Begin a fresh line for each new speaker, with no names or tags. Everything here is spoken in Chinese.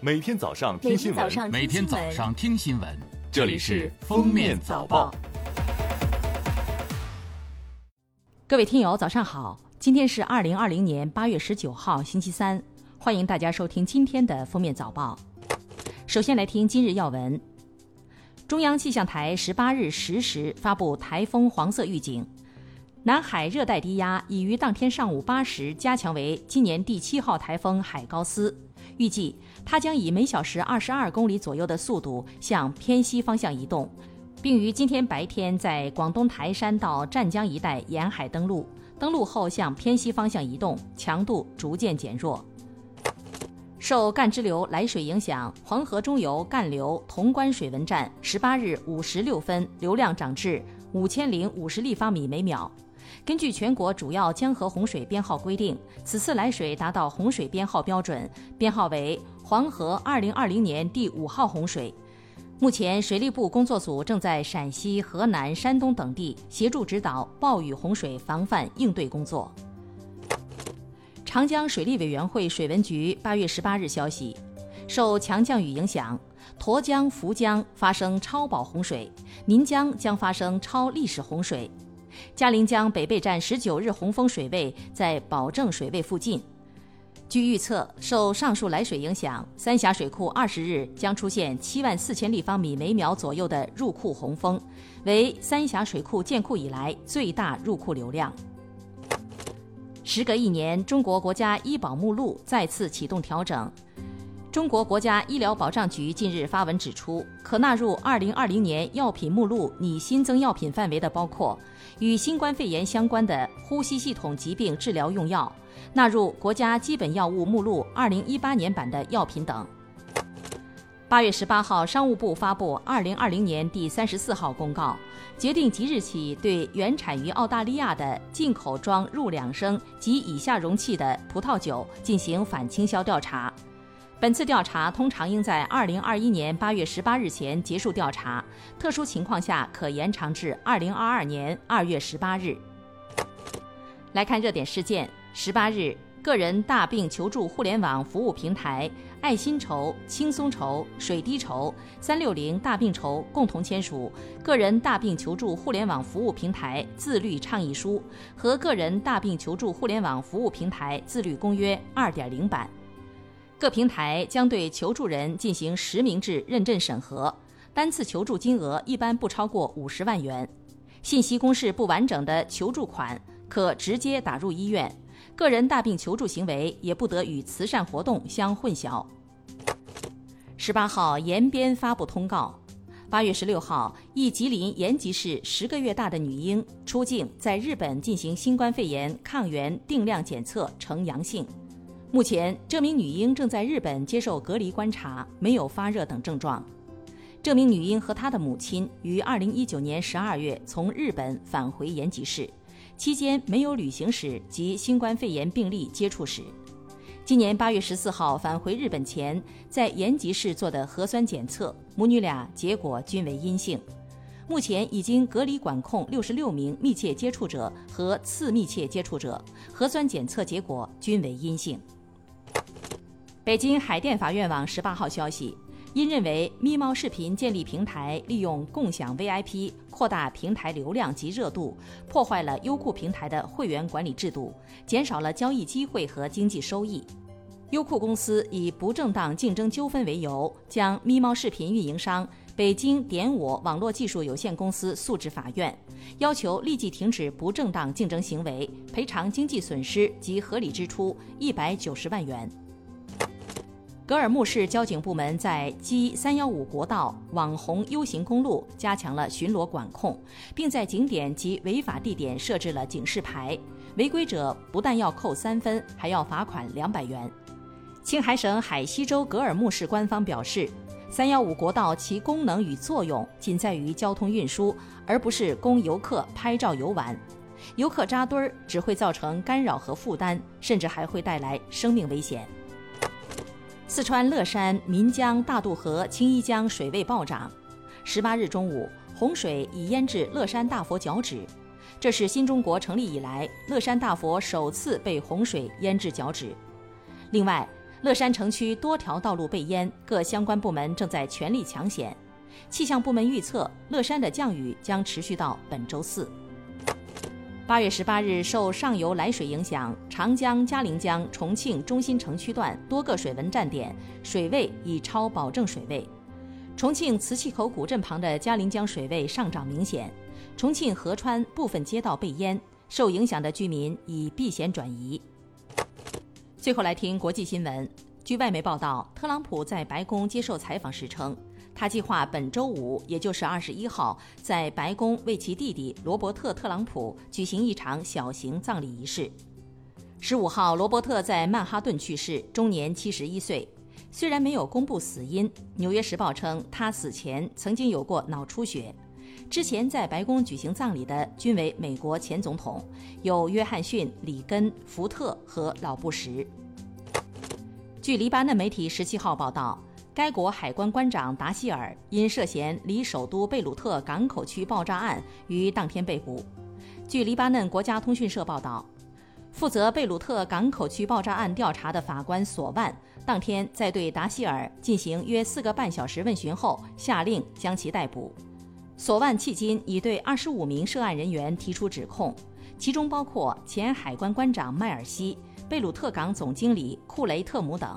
每天早上听新闻，
每天早上听新闻，
这里是《封面早报》。
各位听友，早上好！今天是二零二零年八月十九号，星期三，欢迎大家收听今天的《封面早报》。首先来听今日要闻：中央气象台十八日十时发布台风黄色预警。南海热带低压已于当天上午八时加强为今年第七号台风海高斯，预计它将以每小时二十二公里左右的速度向偏西方向移动，并于今天白天在广东台山到湛江一带沿海登陆，登陆后向偏西方向移动，强度逐渐减弱。受干支流来水影响，黄河中游干流潼关水文站十八日五时六分流量涨至五千零五十立方米每秒。根据全国主要江河洪水编号规定，此次来水达到洪水编号标准，编号为黄河2020年第五号洪水。目前，水利部工作组正在陕西、河南、山东等地协助指导暴雨洪水防范应对工作。长江水利委员会水文局八月十八日消息，受强降雨影响，沱江、涪江发生超保洪水，岷江将发生超历史洪水。嘉陵江北碚站十九日洪峰水位在保证水位附近。据预测，受上述来水影响，三峡水库二十日将出现七万四千立方米每秒左右的入库洪峰，为三峡水库建库以来最大入库流量。时隔一年，中国国家医保目录再次启动调整。中国国家医疗保障局近日发文指出，可纳入2020年药品目录拟新增药品范围的包括与新冠肺炎相关的呼吸系统疾病治疗用药，纳入国家基本药物目录2018年版的药品等。八月十八号，商务部发布2020年第三十四号公告，决定即日起对原产于澳大利亚的进口装入两升及以下容器的葡萄酒进行反倾销调查。本次调查通常应在二零二一年八月十八日前结束调查，特殊情况下可延长至二零二二年二月十八日。来看热点事件：十八日，个人大病求助互联网服务平台爱心筹、轻松筹、水滴筹、三六零大病筹共同签署《个人大病求助互联网服务平台自律倡议书》和《个人大病求助互联网服务平台自律公约二点零版》。各平台将对求助人进行实名制认证审核，单次求助金额一般不超过五十万元。信息公示不完整的求助款可直接打入医院。个人大病求助行为也不得与慈善活动相混淆。十八号，延边发布通告：八月十六号，一吉林延吉市十个月大的女婴出境，在日本进行新冠肺炎抗原定量检测呈阳性。目前，这名女婴正在日本接受隔离观察，没有发热等症状。这名女婴和她的母亲于二零一九年十二月从日本返回延吉市，期间没有旅行史及新冠肺炎病例接触史。今年八月十四号返回日本前，在延吉市做的核酸检测，母女俩结果均为阴性。目前已经隔离管控六十六名密切接触者和次密切接触者，核酸检测结果均为阴性。北京海淀法院网十八号消息，因认为咪猫视频建立平台利用共享 VIP 扩大平台流量及热度，破坏了优酷平台的会员管理制度，减少了交易机会和经济收益。优酷公司以不正当竞争纠纷为由，将咪猫视频运营商北京点我网络技术有限公司诉至法院，要求立即停止不正当竞争行为，赔偿经济损失及合理支出一百九十万元。格尔木市交警部门在 G 三幺五国道网红 U 型公路加强了巡逻管控，并在景点及违法地点设置了警示牌，违规者不但要扣三分，还要罚款两百元。青海省海西州格尔木市官方表示，三幺五国道其功能与作用仅在于交通运输，而不是供游客拍照游玩。游客扎堆儿只会造成干扰和负担，甚至还会带来生命危险。四川乐山岷江大渡河青衣江水位暴涨，十八日中午，洪水已淹至乐山大佛脚趾，这是新中国成立以来乐山大佛首次被洪水淹至脚趾。另外，乐山城区多条道路被淹，各相关部门正在全力抢险。气象部门预测，乐山的降雨将持续到本周四。八月十八日，受上游来水影响，长江、嘉陵江、重庆中心城区段多个水文站点水位已超保证水位。重庆磁器口古镇旁的嘉陵江水位上涨明显，重庆合川部分街道被淹，受影响的居民已避险转移。最后来听国际新闻，据外媒报道，特朗普在白宫接受采访时称。他计划本周五，也就是二十一号，在白宫为其弟弟罗伯特·特朗普举行一场小型葬礼仪式。十五号，罗伯特在曼哈顿去世，终年七十一岁。虽然没有公布死因，《纽约时报》称他死前曾经有过脑出血。之前在白宫举行葬礼的均为美国前总统，有约翰逊、里根、福特和老布什。据黎巴嫩媒体十七号报道。该国海关关长达希尔因涉嫌离首都贝鲁特港口区爆炸案于当天被捕。据黎巴嫩国家通讯社报道，负责贝鲁特港口区爆炸案调查的法官索万当天在对达希尔进行约四个半小时问询后，下令将其逮捕。索万迄今已对二十五名涉案人员提出指控，其中包括前海关关长迈尔西、贝鲁特港总经理库雷特姆等。